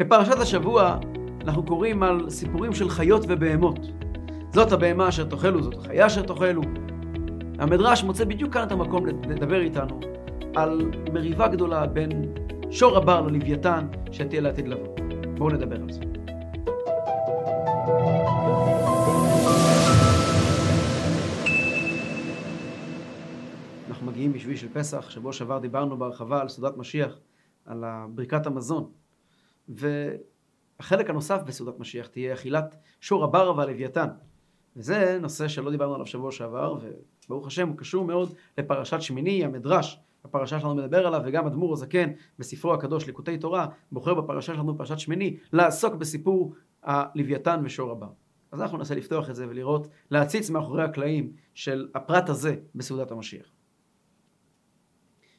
בפרשת השבוע אנחנו קוראים על סיפורים של חיות ובהמות. זאת הבהמה אשר תאכלו, זאת החיה אשר תאכלו. המדרש מוצא בדיוק כאן את המקום לדבר איתנו על מריבה גדולה בין שור הבר ללוויתן שתהיה לעתיד לבוא. בואו נדבר על זה. אנחנו מגיעים בשביל של פסח, שבוע שעבר דיברנו בהרחבה על סעודת משיח, על ברכת המזון. והחלק הנוסף בסעודת משיח תהיה אכילת שור הבר והלוויתן. וזה נושא שלא דיברנו עליו שבוע שעבר, וברוך השם הוא קשור מאוד לפרשת שמיני, המדרש, הפרשה שלנו מדבר עליו, וגם אדמו"ר הזקן בספרו הקדוש ליקוטי תורה, בוחר בפרשה שלנו, פרשת שמיני, לעסוק בסיפור הלוויתן ושור הבר. אז אנחנו ננסה לפתוח את זה ולראות, להציץ מאחורי הקלעים של הפרט הזה בסעודת המשיח.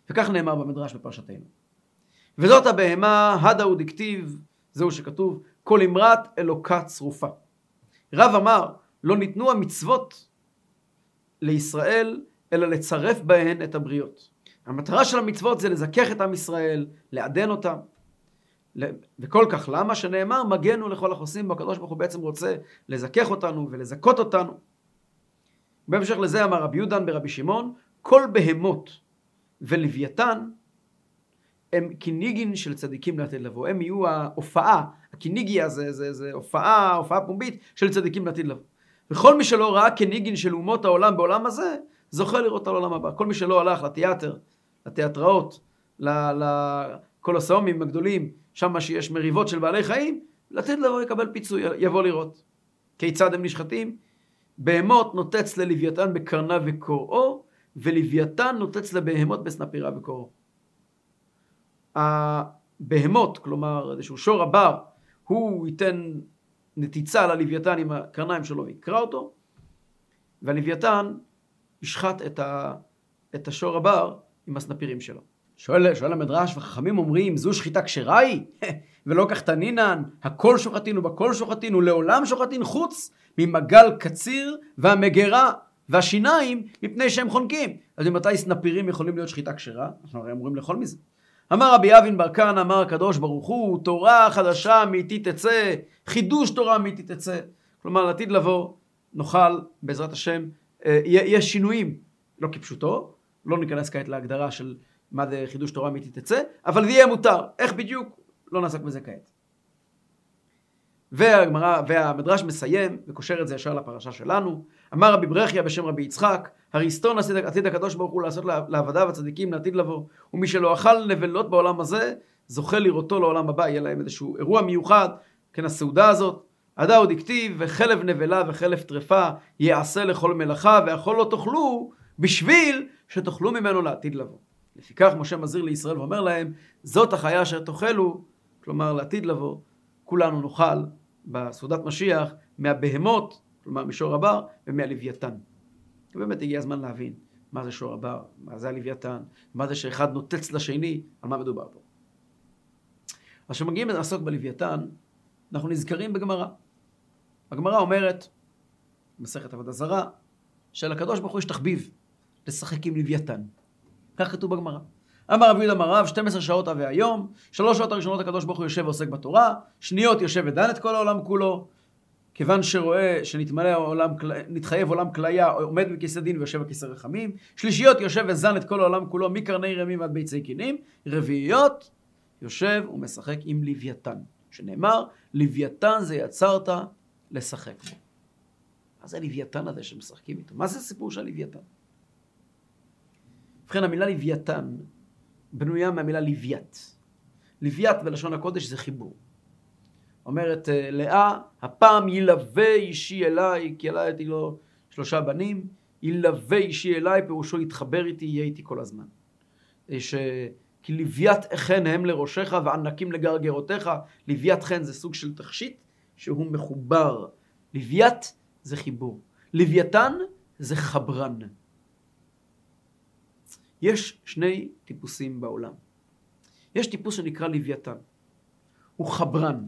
וכך נאמר במדרש בפרשתנו. וזאת הבהמה, הדה הוא דכתיב, זהו שכתוב, כל אמרת אלוקה צרופה. רב אמר, לא ניתנו המצוות לישראל, אלא לצרף בהן את הבריות. המטרה של המצוות זה לזכך את עם ישראל, לעדן אותם. וכל כך למה? שנאמר מגנו לכל החוסים בו, הקדוש ברוך הוא בעצם רוצה לזכך אותנו ולזכות אותנו. בהמשך לזה אמר רבי יהודן ברבי שמעון, כל בהמות ולוויתן הם קיניגין של צדיקים לעתיד לבוא, הם יהיו ההופעה, הקיניגיה זה, זה, זה הופעה, הופעה פומבית של צדיקים לעתיד לבוא. וכל מי שלא ראה כניגין של אומות העולם בעולם הזה, זוכה לראות על העולם הבא. כל מי שלא הלך לתיאטר, לתיאטראות, לקולוסאומים הגדולים, שם שיש מריבות של בעלי חיים, לתת לבוא לקבל פיצוי, יבוא לראות. כיצד הם נשחטים? בהמות נוטץ ללוויתן בקרנה וקוראו, ולוויתן נוטץ לבהמות בסנפירה וקוראו. הבהמות, כלומר איזשהו שור הבר, הוא ייתן נתיצה ללוויתן עם הקרניים שלו ויקרא אותו, והלוויתן ישחט את, ה, את השור הבר עם הסנפירים שלו. שואל, שואל המדרש, וחכמים אומרים, זו שחיטה כשרה היא? ולא כך תנינן, הכל שוחטין ובכל שוחטין ולעולם שוחטין חוץ ממגל קציר והמגרה והשיניים מפני שהם חונקים. אז ממתי סנפירים יכולים להיות שחיטה כשרה? אנחנו הרי אמורים לאכול מזה. אמר רבי אבין בר כהנא, אמר הקדוש ברוך הוא, תורה חדשה מאיתי תצא, חידוש תורה מאיתי תצא. כלומר, לעתיד לבוא, נוכל, בעזרת השם, אה, יש שינויים, לא כפשוטו, לא ניכנס כעת להגדרה של מה זה חידוש תורה מאיתי תצא, אבל זה יהיה מותר. איך בדיוק? לא נעסק בזה כעת. והגמרא, והמדרש מסיים וקושר את זה ישר לפרשה שלנו. אמר רבי ברכיה בשם רבי יצחק, הריסטון עתיד הקדוש ברוך הוא לעשות לעבדיו הצדיקים לעתיד לבוא, ומי שלא אכל נבלות בעולם הזה, זוכה לראותו לעולם הבא, יהיה להם איזשהו אירוע מיוחד, כן הסעודה הזאת. עדה עוד הכתיב, וחלב נבלה וחלב טרפה יעשה לכל מלאכה, והכל לא תאכלו, בשביל שתאכלו ממנו לעתיד לבוא. לפיכך משה מזהיר לישראל ואומר להם, זאת החיה אשר תאכלו, כלומר לעתיד לבוא, כולנו נאכל בסעודת משיח מהבהמות, כלומר משור הבר, ומהלוויתן. ובאמת הגיע הזמן להבין מה זה שור הבר, מה זה הלוויתן, מה זה שאחד נוטץ לשני, על מה מדובר פה. אז כשמגיעים לעסוק בלוויתן, אנחנו נזכרים בגמרא. הגמרא אומרת, מסכת עבודה זרה, שלקדוש ברוך הוא יש תחביב לשחק עם לוויתן. כך כתוב בגמרא. אמר רבי יהודה מרב, 12 שעות אבי היום, שלוש שעות הראשונות הקדוש ברוך הוא יושב ועוסק בתורה, שניות יושב ודן את כל העולם כולו, כיוון שרואה שנתמלא העולם, נתחייב עולם כליה, עומד בכיסא דין ויושב בכיסא רחמים, שלישיות יושב וזן את כל העולם כולו מקרני רמים עד ביצי קינים, רביעיות יושב ומשחק עם לוויתן, שנאמר, לוויתן זה יצרת לשחק בו. מה זה הלוויתן הזה שמשחקים איתו? מה זה הסיפור של הלוויתן? ובכן המילה לוויתן בנויה מהמילה לוויית. לוויית בלשון הקודש זה חיבור. אומרת אה, לאה, הפעם ילווה אישי אליי, כי ילדתי לו שלושה בנים, ילווה אישי אליי, פירושו יתחבר איתי, יהיה איתי כל הזמן. ש... כי לוויית חן הם לראשך וענקים לגרגרותיך, לוויית חן זה סוג של תכשיט שהוא מחובר. לוויית זה חיבור. לוויתן זה חברן. יש שני טיפוסים בעולם. יש טיפוס שנקרא לוויתן. הוא חברן,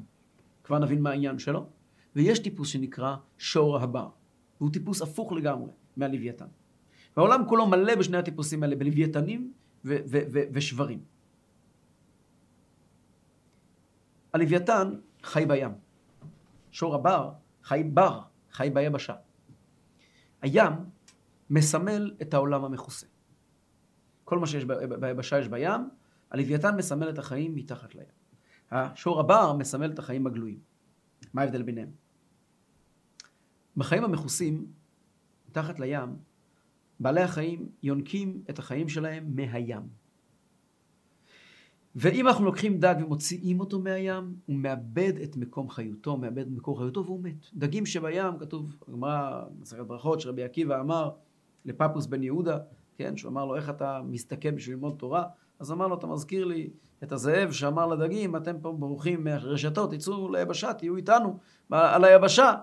כבר נבין מה העניין שלו, ויש טיפוס שנקרא שור הבר. והוא טיפוס הפוך לגמרי מהלוויתן. והעולם כולו מלא בשני הטיפוסים האלה, בלוויתנים ו- ו- ו- ושברים. הלוויתן חי בים. שור הבר חי בר, חי ביבשה. הים מסמל את העולם המכוסה. כל מה שיש ביבשה יש בים, הלוויתן מסמל את החיים מתחת לים. השור הבר מסמל את החיים הגלויים. מה ההבדל ביניהם? בחיים המכוסים, מתחת לים, בעלי החיים יונקים את החיים שלהם מהים. ואם אנחנו לוקחים דג ומוציאים אותו מהים, הוא מאבד את מקום חיותו, מאבד את מקום חיותו והוא מת. דגים שבים, כתוב, בגמרא, מסכת ברכות, שרבי עקיבא אמר לפפוס בן יהודה, כן, שהוא אמר לו, איך אתה מסתכם בשביל ללמוד תורה? אז אמר לו, אתה מזכיר לי את הזאב שאמר לדגים, אתם פה ברוכים מהרשתות, תצאו ליבשה, תהיו איתנו על היבשה.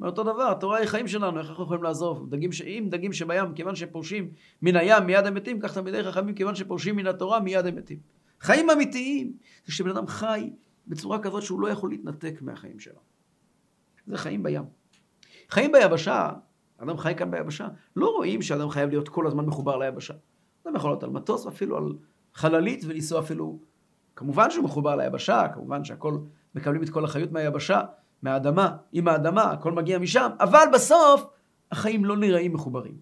מאותו דבר, התורה היא חיים שלנו, איך אנחנו יכולים לעזוב? דגים ש... אם דגים שבים, כיוון שפורשים מן הים מיד הם מתים, כך תלמידי חכמים, כיוון שפורשים מן התורה מיד הם מתים. חיים אמיתיים זה שבן אדם חי בצורה כזאת שהוא לא יכול להתנתק מהחיים שלו. זה חיים בים. חיים ביבשה, אדם חי כאן ביבשה, לא רואים שאדם חייב להיות כל הזמן מחובר ליבשה. אדם יכול להיות על מטוס, אפילו על חללית, ולנסוע אפילו... כמובן שהוא מחובר ליבשה, כמובן שהכל, מקבלים את כל החיות מהיבשה, מהאדמה, עם האדמה, הכל מגיע משם, אבל בסוף החיים לא נראים מחוברים.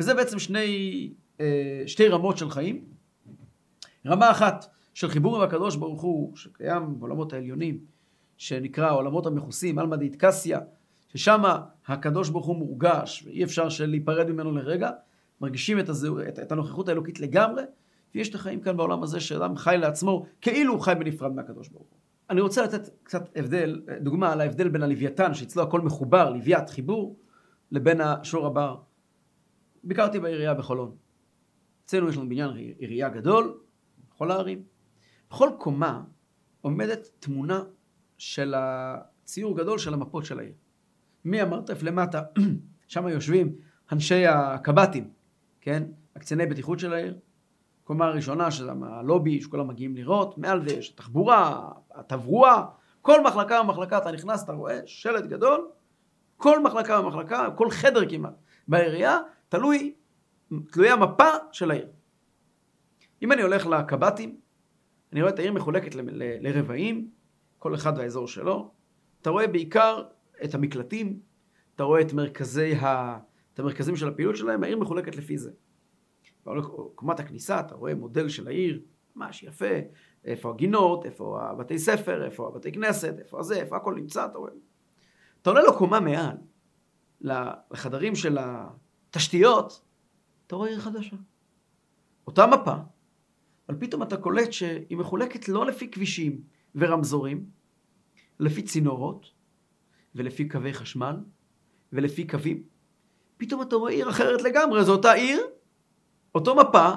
וזה בעצם שני, אה, שתי רמות של חיים. רמה אחת של חיבור עם הקדוש ברוך הוא, שקיים בעולמות העליונים, שנקרא העולמות המכוסים, עלמא דאיטקסיה, ששם הקדוש ברוך הוא מורגש, ואי אפשר להיפרד ממנו לרגע, מרגישים את, הזו, את, את הנוכחות האלוקית לגמרי, ויש את החיים כאן בעולם הזה שאדם חי לעצמו כאילו הוא חי בנפרד מהקדוש ברוך הוא. אני רוצה לתת קצת הבדל, דוגמה על ההבדל בין הלוויתן, שאצלו הכל מחובר, לוויית חיבור, לבין השור הבר. ביקרתי בעירייה בחולון. אצלנו יש לנו בניין עירייה גדול, בכל הערים. בכל קומה עומדת תמונה של הציור גדול של המפות של העיר. מהמרתף למטה, שם יושבים אנשי הקב"טים, כן? הקציני בטיחות של העיר. קומה הראשונה, שזה הלובי, שכולם מגיעים לראות, מעל זה יש התחבורה, התברואה, כל מחלקה ומחלקה אתה נכנס, אתה רואה שלט גדול, כל מחלקה ומחלקה, כל חדר כמעט בעירייה, תלוי, תלויה מפה של העיר. אם אני הולך לקב"טים, אני רואה את העיר מחולקת ל- ל- לרבעים, כל אחד והאזור שלו. אתה רואה בעיקר את המקלטים, אתה רואה את מרכזי ה... את המרכזים של הפעילות שלהם, העיר מחולקת לפי זה. קומת הכניסה, אתה רואה מודל של העיר, ממש יפה, איפה הגינות, איפה הבתי ספר, איפה הבתי כנסת, איפה הזה, איפה הכל נמצא, אתה רואה. אתה עולה לו קומה מעל, לחדרים של התשתיות, אתה רואה עיר חדשה. אותה מפה, אבל פתאום אתה קולט שהיא מחולקת לא לפי כבישים ורמזורים, לפי צינורות, ולפי קווי חשמל, ולפי קווים. פתאום אתה רואה עיר אחרת לגמרי, זו אותה עיר, אותו מפה,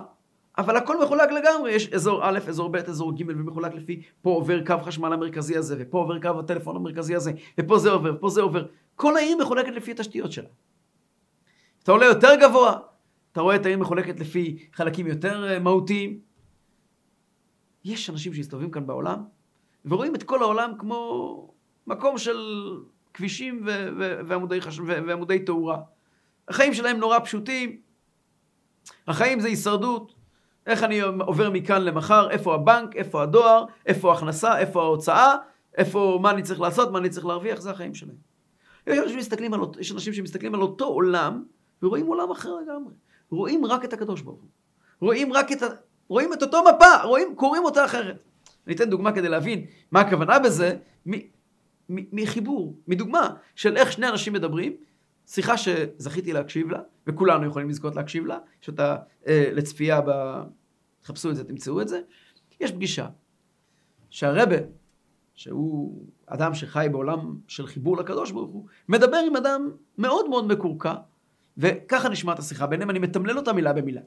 אבל הכל מחולק לגמרי, יש אזור א', אזור ב', אזור ג', ומחולק לפי, פה עובר קו חשמל המרכזי הזה, ופה עובר קו הטלפון המרכזי הזה, ופה זה עובר, ופה זה עובר. כל העיר מחולקת לפי התשתיות שלה. אתה עולה יותר גבוה, אתה רואה את העיר מחולקת לפי חלקים יותר אה, מהותיים. יש אנשים שמסתובבים כאן בעולם, ורואים את כל העולם כמו מקום של כבישים ו- ו- ועמודי, חש... ו- ועמודי תאורה. החיים שלהם נורא פשוטים, החיים זה הישרדות. איך אני עובר מכאן למחר, איפה הבנק, איפה הדואר, איפה ההכנסה, איפה ההוצאה, איפה, מה אני צריך לעשות, מה אני צריך להרוויח, זה החיים שלהם. יש אנשים על, יש אנשים שמסתכלים על אותו עולם, ורואים עולם אחר לגמרי. רואים רק את הקדוש ברוך הוא. רואים רק את ה... רואים את אותו מפה, רואים, קוראים אותה אחרת. אני אתן דוגמה כדי להבין מה הכוונה בזה, מחיבור, מדוגמה של איך שני אנשים מדברים, שיחה שזכיתי להקשיב לה, וכולנו יכולים לזכות להקשיב לה, יש אותה אה, לצפייה, ב... תחפשו את זה, תמצאו את זה. יש פגישה שהרבה, שהוא אדם שחי בעולם של חיבור לקדוש ברוך הוא, מדבר עם אדם מאוד מאוד מקורקע, וככה נשמעת השיחה ביניהם, אני מתמלל אותה מילה במילה.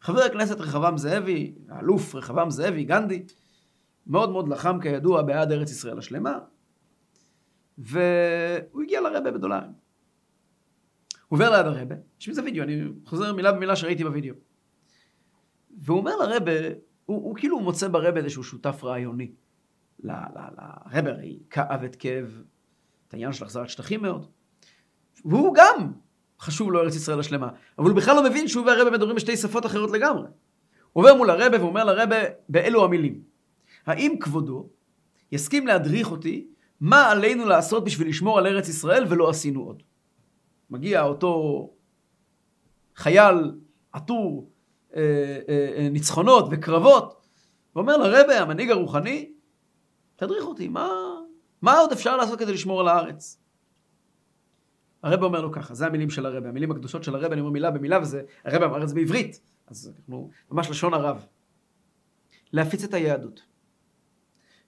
חבר הכנסת רחבעם זאבי, האלוף רחבעם זאבי, גנדי, מאוד מאוד לחם כידוע בעד ארץ ישראל השלמה, והוא הגיע לרבה בדולרים. הוא עובר ליד הרבה, יש מזה וידאו, אני חוזר מילה במילה שראיתי בוידאו. והוא אומר לרבה, הוא, הוא כאילו מוצא ברבה איזשהו שותף רעיוני. לרבה הרי כאב את כאב, את העניין של החזרת שטחים מאוד. והוא גם חשוב לו ארץ ישראל השלמה, אבל הוא בכלל לא מבין שהוא והרבה מדברים בשתי שפות אחרות לגמרי. הוא עובר מול הרבה והוא אומר לרבה באלו המילים, האם כבודו יסכים להדריך אותי מה עלינו לעשות בשביל לשמור על ארץ ישראל ולא עשינו עוד. מגיע אותו חייל עטור אה, אה, אה, ניצחונות וקרבות, ואומר לרבה, המנהיג הרוחני, תדריך אותי, מה, מה עוד אפשר לעשות כדי לשמור על הארץ? הרבה אומר לו ככה, זה המילים של הרבה, המילים הקדושות של הרבה, אני אומר מילה במילה, וזה, הרבה אמר את זה בעברית, אז אנחנו ממש לשון הרב. להפיץ את היהדות.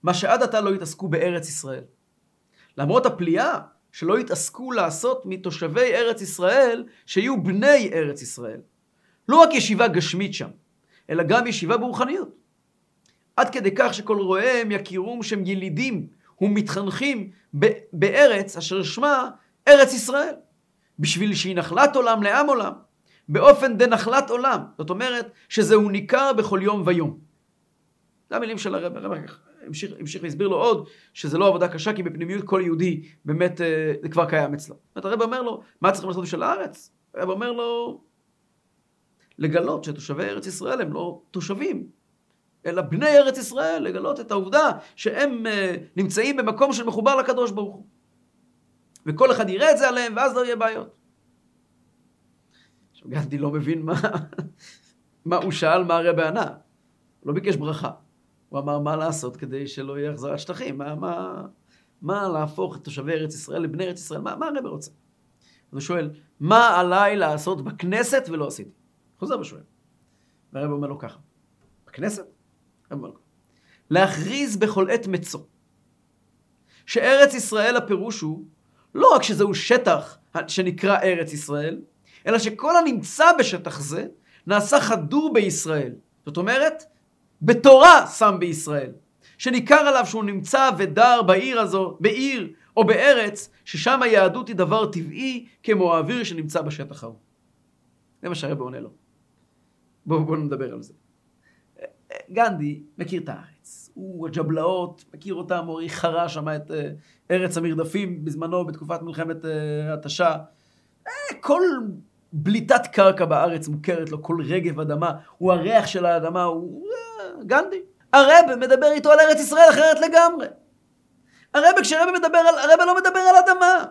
מה שעד עתה לא התעסקו בארץ ישראל. למרות הפליאה שלא התעסקו לעשות מתושבי ארץ ישראל שיהיו בני ארץ ישראל. לא רק ישיבה גשמית שם, אלא גם ישיבה ברוחניות. עד כדי כך שכל רואיהם יכירום שהם ילידים ומתחנכים בארץ אשר שמה ארץ ישראל, בשביל שהיא נחלת עולם לעם עולם, באופן דה נחלת עולם. זאת אומרת שזהו ניכר בכל יום ויום. זה המילים של הרב, הרב המשיך, המשיך והסביר לו עוד שזה לא עבודה קשה כי בפנימיות כל יהודי באמת אה, זה כבר קיים אצלו. זאת אומרת הרב אומר לו מה צריכים לעשות בשביל הארץ? הרב אומר לו לגלות שתושבי ארץ ישראל הם לא תושבים אלא בני ארץ ישראל, לגלות את העובדה שהם אה, נמצאים במקום של מחובר לקדוש ברוך הוא. וכל אחד יראה את זה עליהם ואז לא יהיה בעיות. עכשיו גנדי לא מבין מה, מה הוא שאל מה הרב ענה. לא ביקש ברכה. הוא אמר מה לעשות כדי שלא יהיה החזרת שטחים, מה, מה, מה להפוך את תושבי ארץ ישראל לבני ארץ ישראל, מה, מה הרב רוצה? אז הוא שואל, מה עליי לעשות בכנסת ולא עשיתי? חוזר ושואל. והרב אומר לו ככה, בכנסת? אומר לו, להכריז בכל עת מצו, שארץ ישראל הפירוש הוא לא רק שזהו שטח שנקרא ארץ ישראל, אלא שכל הנמצא בשטח זה נעשה חדור בישראל. זאת אומרת, בתורה שם בישראל, שניכר עליו שהוא נמצא ודר בעיר הזו, בעיר או בארץ, ששם היהדות היא דבר טבעי כמו האוויר שנמצא בשטח ההוא. זה מה שהרבא עונה לו. בואו בוא נדבר על זה. גנדי מכיר את הארץ. הוא הג'בלאות, מכיר אותם, הוא חרה שם את אה, ארץ המרדפים בזמנו, בתקופת מלחמת אה, התשה. אה, כל בליטת קרקע בארץ מוכרת לו, כל רגב אדמה, הוא הריח של האדמה, הוא גנדי. הרב מדבר איתו על ארץ ישראל אחרת לגמרי. הרב כשהרב מדבר על, הרב לא מדבר על אדמה.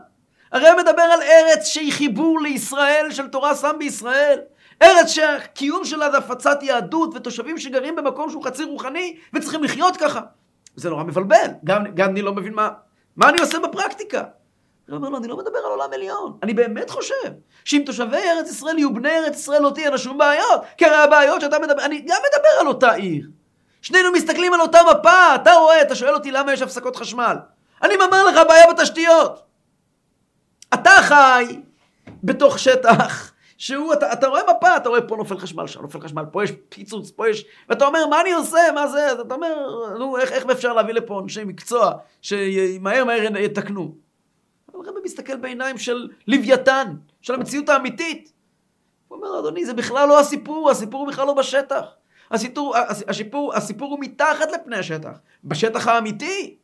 הרב מדבר על ארץ שהיא חיבור לישראל, של תורה שם בישראל. ארץ שהקיום שלה זה הפצת יהדות ותושבים שגרים במקום שהוא חצי רוחני וצריכים לחיות ככה. זה נורא מבלבל. גם, גם אני לא מבין מה, מה אני עושה בפרקטיקה. הוא אומר לו, אני לא מדבר על עולם עליון. אני באמת חושב שאם תושבי ארץ ישראל יהיו בני ארץ ישראל לא תהיינה שום בעיות. כי הרי הבעיות שאתה מדבר, אני גם מדבר על אותה עיר. שנינו מסתכלים על אותה מפה, אתה רואה, אתה שואל אותי למה יש הפסקות חשמל. אני אומר לך בעיה בתשתיות. אתה חי בתוך שטח שהוא, אתה, אתה רואה מפה, אתה רואה פה נופל חשמל, שם נופל חשמל, פה יש פיצוץ, פה יש... ואתה אומר, מה אני עושה, מה זה? אתה אומר, נו, איך, איך אפשר להביא לפה אנשי מקצוע שמהר מהר יתקנו? אבל הרב מסתכל בעיניים של לוויתן, של המציאות האמיתית. הוא אומר, אדוני, זה בכלל לא הסיפור, הסיפור הוא בכלל לא בשטח. הסיפור, הסיפור, הסיפור הוא מתחת לפני השטח, בשטח האמיתי.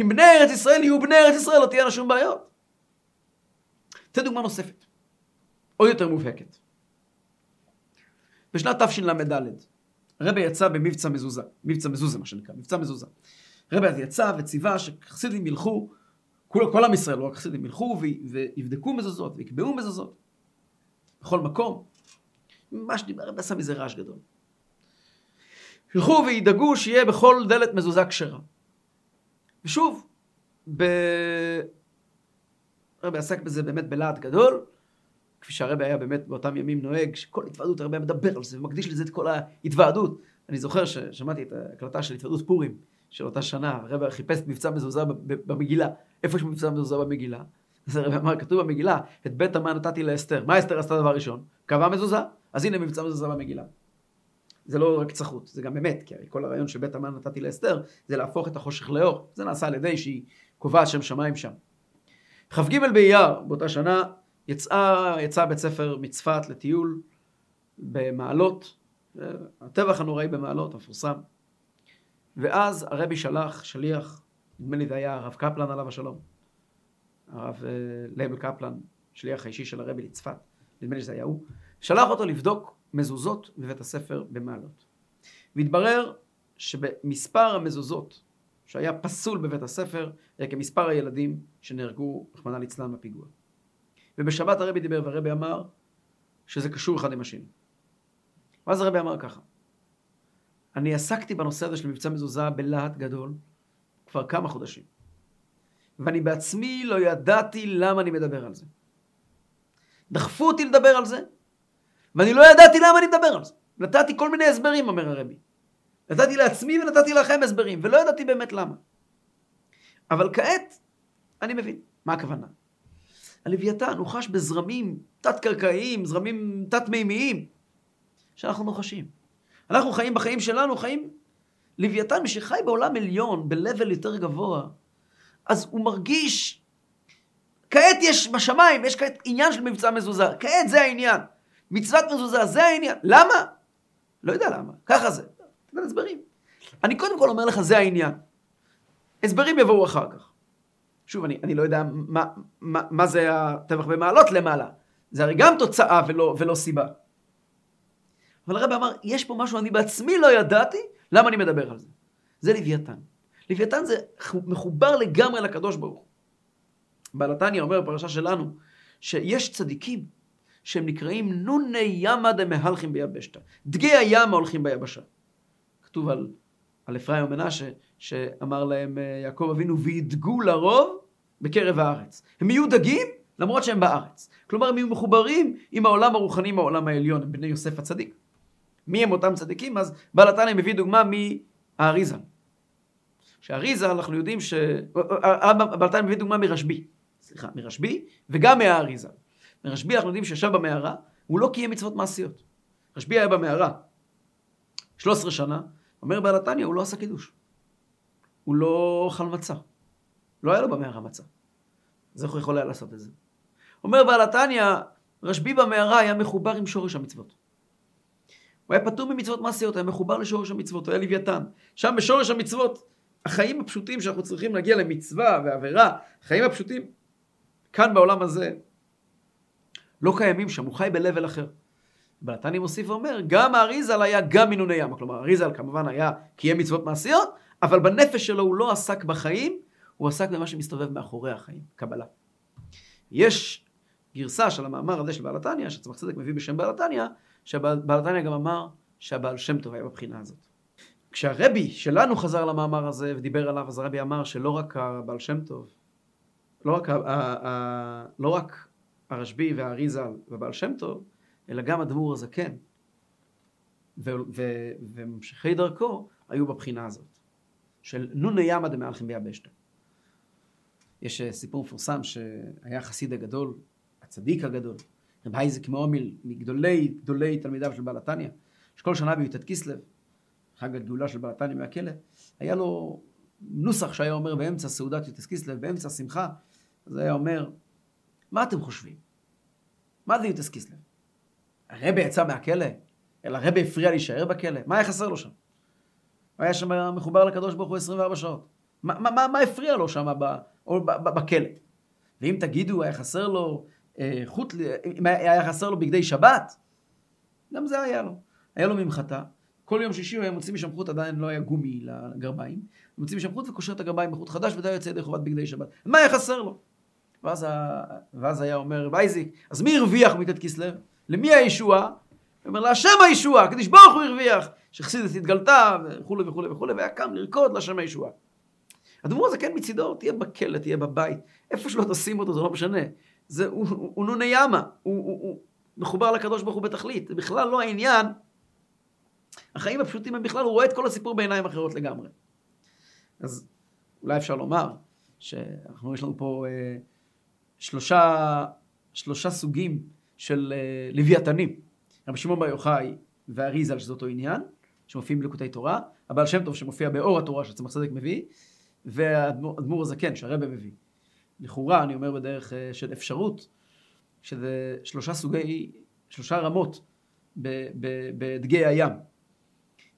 אם בני ארץ ישראל יהיו בני ארץ ישראל, לא תהיינה שום בעיות. אתן דוגמה נוספת, עוד יותר מובהקת. בשנת תשל"ד, הרבי יצא במבצע מזוזה, מבצע מזוזה מה שנקרא, מבצע מזוזה. הרבי אז יצא וציווה שחסידים ילכו, כל, כל עם ישראל, לא רק חסידים, ילכו ויבדקו מזוזות ויקבעו מזוזות. בכל מקום. ממש דיבר, הרבי עשה מזה רעש גדול. ילכו וידאגו שיהיה בכל דלת מזוזה כשרה. ושוב, ב... הרבי עסק בזה באמת בלהט גדול, כפי שהרבי היה באמת באותם ימים נוהג, שכל התוועדות הרבי מדבר על זה ומקדיש לזה את כל ההתוועדות. אני זוכר ששמעתי את ההקלטה של התוועדות פורים של אותה שנה, הרבי חיפש מבצע מזוזה במגילה. איפה יש מבצע מזוזה במגילה? אז הרבי אמר, כתוב במגילה, את בית המן נתתי לאסתר. מה אסתר עשתה דבר ראשון? קבעה מזוזה. אז הנה מבצע מזוזה במגילה. זה לא רק צחות, זה גם אמת, כי כל הרעיון שבית המן נתתי לאסתר, זה להפוך את החושך לאור. זה נעשה על ידי שהיא קובעת שם שמיים שם. כ"ג באייר באותה שנה יצא, יצא בית ספר מצפת לטיול במעלות, הטבח הנוראי במעלות המפורסם. ואז הרבי שלח שליח, נדמה לי זה היה הרב קפלן עליו השלום, הרב אה, לייבל קפלן, שליח האישי של הרבי לצפת, נדמה לי שזה היה הוא, שלח אותו לבדוק מזוזות בבית הספר במעלות. והתברר שבמספר המזוזות שהיה פסול בבית הספר כמספר הילדים שנהרגו, רחמנא ליצלן, בפיגוע. ובשבת הרבי דיבר והרבי אמר שזה קשור אחד עם השני. ואז הרבי אמר ככה, אני עסקתי בנושא הזה של מבצע מזוזה בלהט גדול כבר כמה חודשים. ואני בעצמי לא ידעתי למה אני מדבר על זה. דחפו אותי לדבר על זה, ואני לא ידעתי למה אני מדבר על זה. נתתי כל מיני הסברים, אומר הרבי. נתתי לעצמי ונתתי לכם הסברים, ולא ידעתי באמת למה. אבל כעת, אני מבין. מה הכוונה? הלוויתן הוא חש בזרמים תת-קרקעיים, זרמים תת-מימיים, שאנחנו נוחשים. אנחנו חיים בחיים שלנו, חיים... לוויתן, מי שחי בעולם עליון, ב-level יותר גבוה, אז הוא מרגיש... כעת יש בשמיים, יש כעת עניין של מבצע מזוזה. כעת זה העניין. מצוות מזוזה, זה העניין. למה? לא יודע למה. ככה זה. תן הסברים. אני קודם כל אומר לך, זה העניין. הסברים יבואו אחר כך. שוב, אני, אני לא יודע מה, מה, מה זה הטבח במעלות למעלה. זה הרי גם תוצאה ולא, ולא סיבה. אבל הרב אמר, יש פה משהו אני בעצמי לא ידעתי, למה אני מדבר על זה? זה לוויתן. לוויתן זה מחובר לגמרי לקדוש ברוך הוא. בעל התניא אומר בפרשה שלנו, שיש צדיקים שהם נקראים נוני ימא דמהלכים ביבשתא. דגי הים הולכים ביבשה. כתוב על, על אפרים ומנשה, שאמר להם אה, יעקב אבינו, וידגו לרוב בקרב הארץ. הם יהיו דגים למרות שהם בארץ. כלומר, הם יהיו מחוברים עם העולם הרוחני, עם העולם העליון, הם בני יוסף הצדיק. מי הם אותם צדיקים? אז בעל התניא מביא דוגמה מהאריזה. שהאריזה, אנחנו יודעים ש... בעל התניא מביא דוגמה מרשב"י. סליחה, מרשב"י, וגם מהאריזה. מרשב"י אנחנו יודעים שישב במערה, הוא לא קיים מצוות מעשיות. רשב"י היה במערה 13 שנה, אומר בעל התניא, הוא לא עשה קידוש. הוא לא אכל מצה. לא היה לו במערה מצה. אז איך הוא יכול היה לעשות את זה? אומר בעל התניא, רשב"י במערה היה מחובר עם שורש המצוות. הוא היה פטור ממצוות מעשיות, היה מחובר לשורש המצוות, הוא היה לוויתן. שם בשורש המצוות, החיים הפשוטים שאנחנו צריכים להגיע למצווה ועבירה, החיים הפשוטים, כאן בעולם הזה, לא קיימים שם, הוא חי ב-level אחר. בלתני מוסיף ואומר, גם האריזל היה גם מינוני ים. כלומר, האריזל כמובן היה קיים מצוות מעשיות, אבל בנפש שלו הוא לא עסק בחיים, הוא עסק במה שמסתובב מאחורי החיים, קבלה. יש גרסה של המאמר הזה של בעל התניא, שצמח צדק מביא בשם בעל התניא, שבעל התניא גם אמר שהבעל שם טוב היה בבחינה הזאת. כשהרבי שלנו חזר למאמר הזה ודיבר עליו, אז הרבי אמר שלא רק הבעל שם טוב, לא רק, לא רק הרשב"י והאריזל ובעל שם טוב, אלא גם הדמור הזקן וממשיכי דרכו היו בבחינה הזאת, של נוני ימא דמאלכם ביבשתא. יש אה, סיפור מפורסם שהיה החסיד הגדול, הצדיק הגדול, רב הייזק מאומיל, מגדולי גדולי תלמידיו של בעל התניא, שכל שנה בי"ט כסלו, חג הגאולה של בעל התניא מהכלא, היה לו נוסח שהיה אומר באמצע סעודת י"ט כסלו, באמצע השמחה, אז היה אומר, מה אתם חושבים? מה זה י"ט כסלו? הרבי יצא מהכלא? אלא הרבי הפריע להישאר בכלא? מה היה חסר לו שם? הוא היה שם מחובר לקדוש ברוך הוא 24 שעות. מה, מה, מה הפריע לו שם בכלא? ואם תגידו, היה חסר לו חוט, אם היה חסר לו בגדי שבת, גם זה היה לו. היה לו ממחטה. כל יום שישי הוא היה מוציא משם חוט, עדיין לא היה גומי לגרביים. הוא מוציא משם חוט וקושר את הגרביים בחוט חדש, ודי יוצא ידי חובת בגדי שבת. מה היה חסר לו? ואז, ה... ואז היה אומר וייזיק, אז מי הרוויח מיתת כסלו? למי הישועה? הוא אומר להשם הישועה, הקדוש ברוך הוא הרוויח, שחסידת התגלתה וכולי וכולי וכולי, והיה קם לרקוד להשם הישועה. הדמור הזה כן מצידו, תהיה בכלא, תהיה בבית, איפה שלא תשים אותו, זה לא משנה. זה, הוא, הוא, הוא ימה, הוא, הוא, הוא מחובר לקדוש ברוך הוא בתכלית, זה בכלל לא העניין. החיים הפשוטים הם בכלל, הוא רואה את כל הסיפור בעיניים אחרות לגמרי. אז אולי אפשר לומר שאנחנו, יש לנו פה אה, שלושה, שלושה סוגים של אה, לוויתנים. רבי שמעון בר יוחאי והאריזל, שזה אותו עניין, שמופיעים בליקוטי תורה, הבעל שם טוב שמופיע באור התורה שצמח צדק מביא, והאדמו"ר הזקן שהרבא מביא. לכאורה, אני אומר בדרך אה, של אפשרות, שזה שלושה סוגי, שלושה רמות בדגי הים.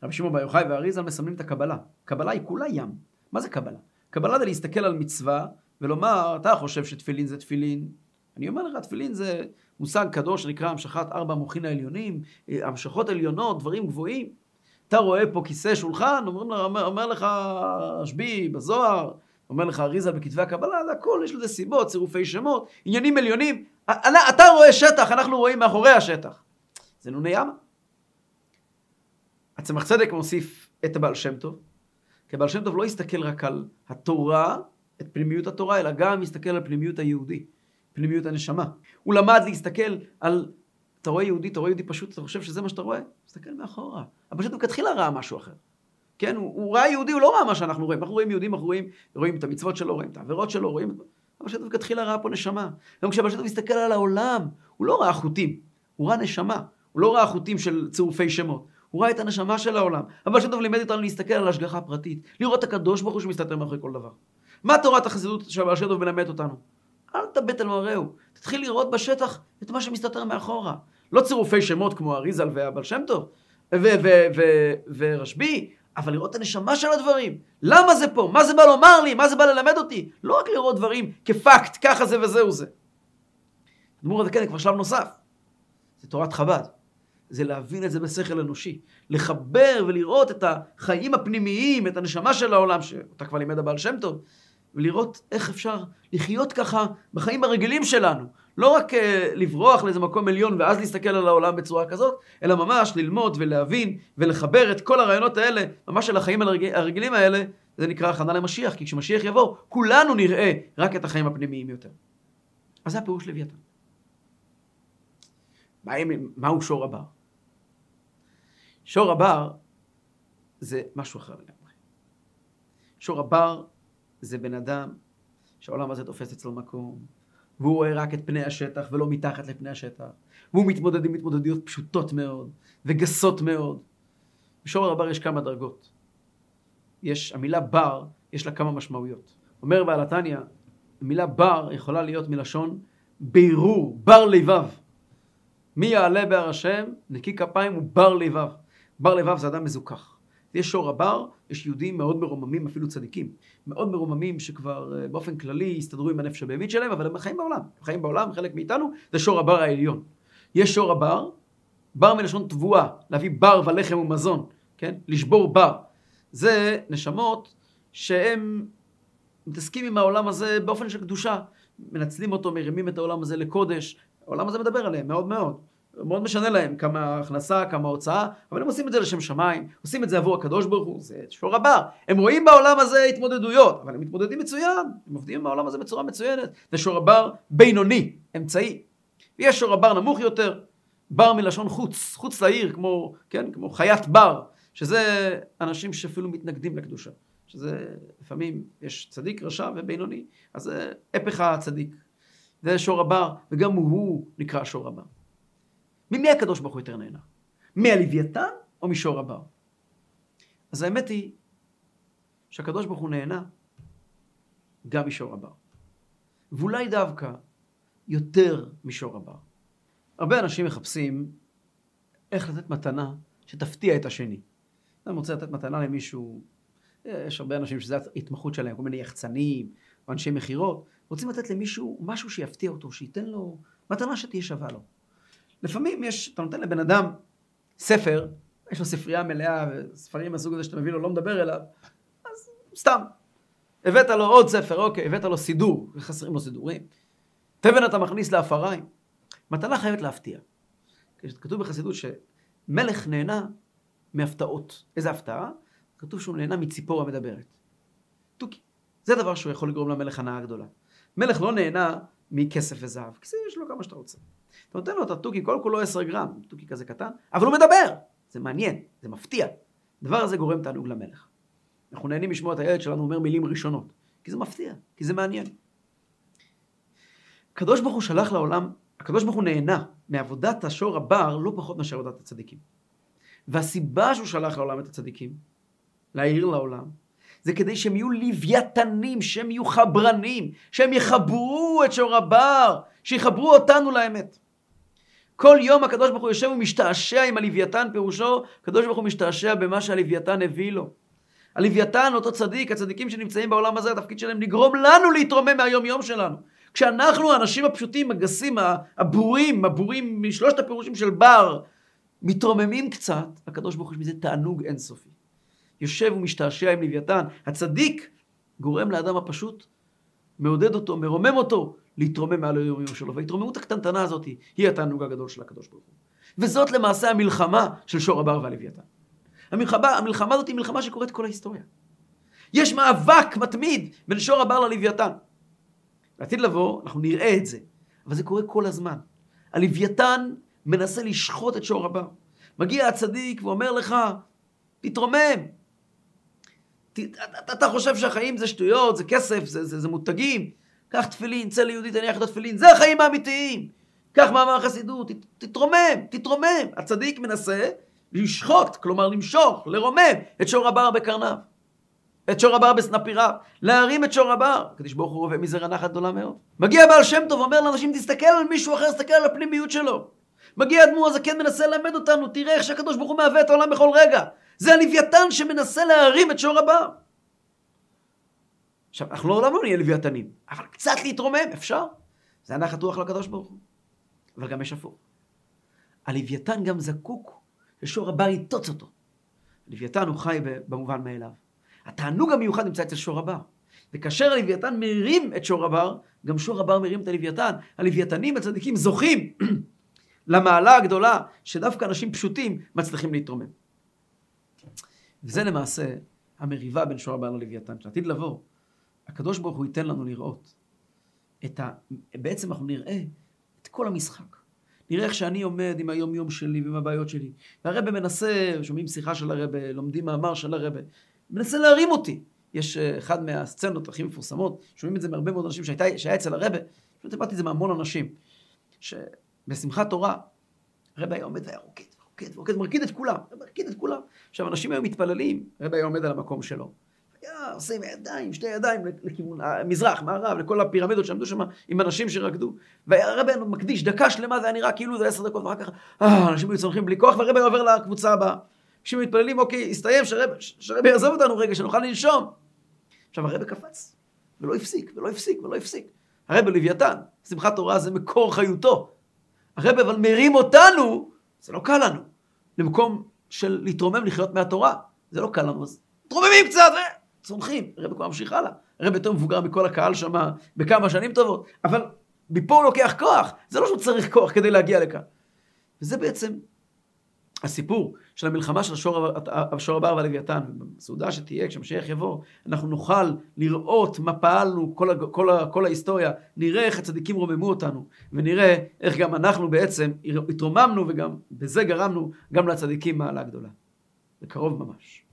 רבי שמעון בר יוחאי והאריזל מסמלים את הקבלה. קבלה היא כולה ים. מה זה קבלה? קבלה זה להסתכל על מצווה ולומר, אתה חושב שתפילין זה תפילין? אני אומר לך, תפילין זה מושג קדוש שנקרא המשכת ארבע המוחין העליונים, המשכות עליונות, דברים גבוהים. אתה רואה פה כיסא שולחן, אומרים, אומר, אומר לך רשב"י בזוהר, אומר לך אריזה בכתבי הקבלה, זה הכל, יש לזה סיבות, צירופי שמות, עניינים עליונים. אתה רואה שטח, אנחנו רואים מאחורי השטח. זה נוני ימה. הצמח צדק מוסיף את הבעל שם טוב, כי הבעל שם טוב לא הסתכל רק על התורה, את פנימיות התורה, אלא גם הסתכל על פנימיות היהודי, פנימיות הנשמה. הוא למד להסתכל על, אתה רואה יהודי, אתה רואה יהודי פשוט, אתה חושב שזה מה שאתה רואה? תסתכל מאחורה. אבל פשוט מלכתחילה ראה משהו אחר. כן, הוא, הוא ראה יהודי, הוא לא ראה מה שאנחנו רואים. אנחנו רואים יהודים, אנחנו רואים, רואים את המצוות שלו, רואים את העבירות שלו, רואים... אבל שטוב מלכתחילה ראה פה נשמה. גם כשהבעל שם מסתכל על העולם, הוא לא ראה חוטים, הוא ראה נשמה. הוא לא ראה חוטים של צירופי שמות. הוא ראה את הנשמה של העולם. אבל שם טוב לימד אותנו להסתכל על השגחה פרטית, לראות את הקדוש ברוך הוא שמסתתר מאחורי כל דבר. מה תורת החסידות שהבעל שם טוב מלמד אותנו? אל תבט על מראהו, תתחיל לראות בשטח את מה שמסתתר מאחורה. לא צירופי שמות כמו אריזל והבעל שם טוב, ורשב"י, אבל לראות את הנשמה של הדברים. למה זה פה? מה זה בא לומר לי? מה זה בא ללמד אותי? לא רק לראות דברים כפקט, ככה זה וזהו זה. אדמו"ר הזקן זה כבר שלב נוסף. זה תורת חב"ד. זה להבין את זה בשכל אנושי. לחבר ולראות את החיים הפנימיים, את הנשמה של העולם, שאותה כבר לימד הבעל שם טוב, ולראות איך אפשר לחיות ככה בחיים הרגילים שלנו. לא רק uh, לברוח לאיזה מקום עליון ואז להסתכל על העולם בצורה כזאת, אלא ממש ללמוד ולהבין ולחבר את כל הרעיונות האלה, ממש של החיים הרגיל, הרגילים האלה, זה נקרא הכנה למשיח, כי כשמשיח יבוא, כולנו נראה רק את החיים הפנימיים יותר. אז זה הפירוש לוויתן. מהו שור הבר? שור הבר זה משהו אחר לגמרי. שור הבר זה בן אדם שהעולם הזה תופס אצלו מקום, והוא רואה רק את פני השטח ולא מתחת לפני השטח, והוא מתמודד עם התמודדויות פשוטות מאוד וגסות מאוד. בשור הבר יש כמה דרגות. יש, המילה בר, יש לה כמה משמעויות. אומר בעל התניא, המילה בר יכולה להיות מלשון בירור, בר לבב. מי יעלה בהר השם, נקי כפיים ובר לבב. בר לבב זה אדם מזוכח. יש שור הבר, יש יהודים מאוד מרוממים, אפילו צדיקים, מאוד מרוממים שכבר אה, באופן כללי הסתדרו עם הנפש הבהמית שלהם, אבל הם חיים בעולם. הם חיים בעולם, חלק מאיתנו, זה שור הבר העליון. יש שור הבר, בר מלשון תבואה, להביא בר ולחם ומזון, כן? לשבור בר. זה נשמות שהם מתעסקים עם העולם הזה באופן של קדושה. מנצלים אותו, מרימים את העולם הזה לקודש. העולם הזה מדבר עליהם מאוד מאוד. מאוד משנה להם כמה הכנסה, כמה הוצאה, אבל הם עושים את זה לשם שמיים, עושים את זה עבור הקדוש ברוך הוא, זה שור הבא. הם רואים בעולם הזה התמודדויות, אבל הם מתמודדים מצוין, הם עובדים בעולם הזה בצורה מצוינת. זה שור הבר בינוני, אמצעי. ויש שור הבר נמוך יותר, בר מלשון חוץ, חוץ לעיר, כמו, כן, כמו חיית בר, שזה אנשים שאפילו מתנגדים לקדושה. שזה לפעמים יש צדיק, רשע ובינוני, אז זה הפך הצדיק. זה שור הבר, וגם הוא נקרא שור הבר. ממי הקדוש ברוך הוא יותר נהנה? מהלוויתן או משור הבר? אז האמת היא שהקדוש ברוך הוא נהנה גם משור הבר. ואולי דווקא יותר משור הבר. הרבה אנשים מחפשים איך לתת מתנה שתפתיע את השני. אני רוצה לתת מתנה למישהו, יש הרבה אנשים שזו ההתמחות שלהם, כל מיני יחצנים אנשי מכירות, רוצים לתת למישהו משהו שיפתיע אותו, שייתן לו מתנה שתהיה שווה לו. לפעמים יש, אתה נותן לבן אדם ספר, יש לו ספרייה מלאה, וספרים מהסוג הזה שאתה מביא לו לא מדבר אליו, אז סתם. הבאת לו עוד ספר, אוקיי, הבאת לו סידור, וחסרים לו סידורים. תבן אתה מכניס לאפריים. מתנה חייבת להפתיע. כתוב בחסידות שמלך נהנה מהפתעות. איזה הפתעה? כתוב שהוא נהנה מציפור המדברת. תוכי. זה דבר שהוא יכול לגרום למלך הנאה גדולה. מלך לא נהנה מכסף וזהב, כי זה יש לו כמה שאתה רוצה. אתה נותן לו את התוכי, כל כולו עשר גרם, תוכי כזה קטן, אבל הוא מדבר! זה מעניין, זה מפתיע. הדבר הזה גורם תענוג למלך. אנחנו נהנים לשמוע את הילד שלנו אומר מילים ראשונות, כי זה מפתיע, כי זה מעניין. הקדוש ברוך הוא שלח לעולם, הקדוש ברוך הוא נהנה מעבודת השור הבר לא פחות מאשר עבודת הצדיקים. והסיבה שהוא שלח לעולם את הצדיקים, להעיר לעולם, זה כדי שהם יהיו לוויתנים, שהם יהיו חברנים, שהם יחברו את שור הבר, שיחברו אותנו לאמת. כל יום הקדוש ברוך הוא יושב ומשתעשע עם הלוויתן, פירושו, הקדוש ברוך הוא משתעשע במה שהלוויתן הביא לו. הלוויתן, אותו צדיק, הצדיקים שנמצאים בעולם הזה, התפקיד שלהם לגרום לנו להתרומם מהיום יום שלנו. כשאנחנו, האנשים הפשוטים, הגסים, הבורים, הבורים משלושת הפירושים של בר, מתרוממים קצת, הקדוש ברוך הוא יש מזה תענוג אינסופי. יושב ומשתעשע עם לוויתן, הצדיק גורם לאדם הפשוט, מעודד אותו, מרומם אותו, להתרומם מעל היום יום שלו. וההתרוממות הקטנטנה הזאת היא התענוג הגדול של הקדוש ברוך הוא. וזאת למעשה המלחמה של שור הבר והלוויתן. המלחמה, המלחמה הזאת היא מלחמה שקורית כל ההיסטוריה. יש מאבק מתמיד בין שור הבר ללוויתן. לעתיד לבוא, אנחנו נראה את זה, אבל זה קורה כל הזמן. הלוויתן מנסה לשחוט את שור הבר. מגיע הצדיק ואומר לך, תתרומם. ת, אתה, אתה חושב שהחיים זה שטויות, זה כסף, זה, זה, זה מותגים. קח תפילין, צא ליהודי, תניח את התפילין, זה החיים האמיתיים. קח מאמר החסידות, תתרומם, תתרומם. הצדיק מנסה לשחוט, כלומר למשוך, לרומם את שור הבר בקרניו. את שור הבר בסנפיריו, להרים את שור הבר. הקדוש ברוך הוא רואה מזרע נחת גדולה מאוד. מגיע בעל שם טוב ואומר לאנשים, תסתכל על מישהו אחר, תסתכל על הפנימיות שלו. מגיע אדמו"ר הזקן, מנסה ללמד אותנו, תראה איך שהקדוש ברוך הוא מהווה את העולם בכל רגע. זה הלוויתן שמנסה להרים את שור הבר. עכשיו, אנחנו לעולם לא נהיה לוויתנים, אבל קצת להתרומם, אפשר. זה הנחת רוח לקדוש ברוך הוא. אבל גם יש הפוך. הלוויתן גם זקוק ששור הבר יטוץ אותו. לוויתן הוא חי במובן מאליו. התענוג המיוחד נמצא אצל שור הבר. וכאשר הלוויתן מרים את שור הבר, גם שור הבר מרים את הלוויתן. הלוויתנים הצדיקים זוכים למעלה הגדולה שדווקא אנשים פשוטים מצליחים להתרומם. וזה למעשה המריבה בין שור הבר ללוויתן. שעתיד לבוא, הקדוש ברוך הוא ייתן לנו לראות את ה... בעצם אנחנו נראה את כל המשחק. נראה איך שאני עומד עם היום יום שלי ועם הבעיות שלי. והרבה מנסה, שומעים שיחה של הרבה, לומדים מאמר של הרבה, מנסה להרים אותי. יש אה, אחד מהסצנות הכי מפורסמות, שומעים את זה מהרבה מאוד אנשים שהייתה, שהיה אצל הרבה, פשוט הבנתי את זה מהמון אנשים, שבשמחת תורה, הרבה היה עומד והיה רוקד, רוקד, רוקד, מרקיד את כולם, מרקיד את כולם. עכשיו, אנשים היו מתפללים, הרבה היה עומד על המקום שלו. היה עושה עם שתי ידיים לכיוון המזרח, מערב, לכל הפירמידות שעמדו שם עם אנשים שרקדו. והרבה מקדיש דקה שלמה, זה היה נראה כאילו זה עשר דקות, ואחר כך, אה, אנשים היו צורכים בלי כוח, והרבה עובר לקבוצה הבאה. אנשים מתפללים, אוקיי, הסתיים, שהרבה יעזוב אותנו רגע, שנוכל לנשום. עכשיו הרבה קפץ, ולא הפסיק, ולא הפסיק, ולא הפסיק. הרבה לוויתן, שמחת תורה זה מקור חיותו. הרבה אבל מרים אותנו, זה לא קל לנו, למקום של להתרומם לחיות מהתורה. זה לא קל לנו, אז מתרוממים קצת, צומחים, הרב כבר ממשיך הלאה. הרב יותר מבוגר מכל הקהל שם בכמה שנים טובות, אבל מפה הוא לוקח כוח, זה לא שהוא צריך כוח כדי להגיע לכאן. וזה בעצם הסיפור של המלחמה של השור, הבר והלוויתן. בסעודה שתהיה, כשמשיח יבוא, אנחנו נוכל לראות מה פעלנו כל, כל, כל ההיסטוריה, נראה איך הצדיקים רוממו אותנו, ונראה איך גם אנחנו בעצם התרוממנו וגם בזה גרמנו גם לצדיקים מעלה גדולה. בקרוב ממש.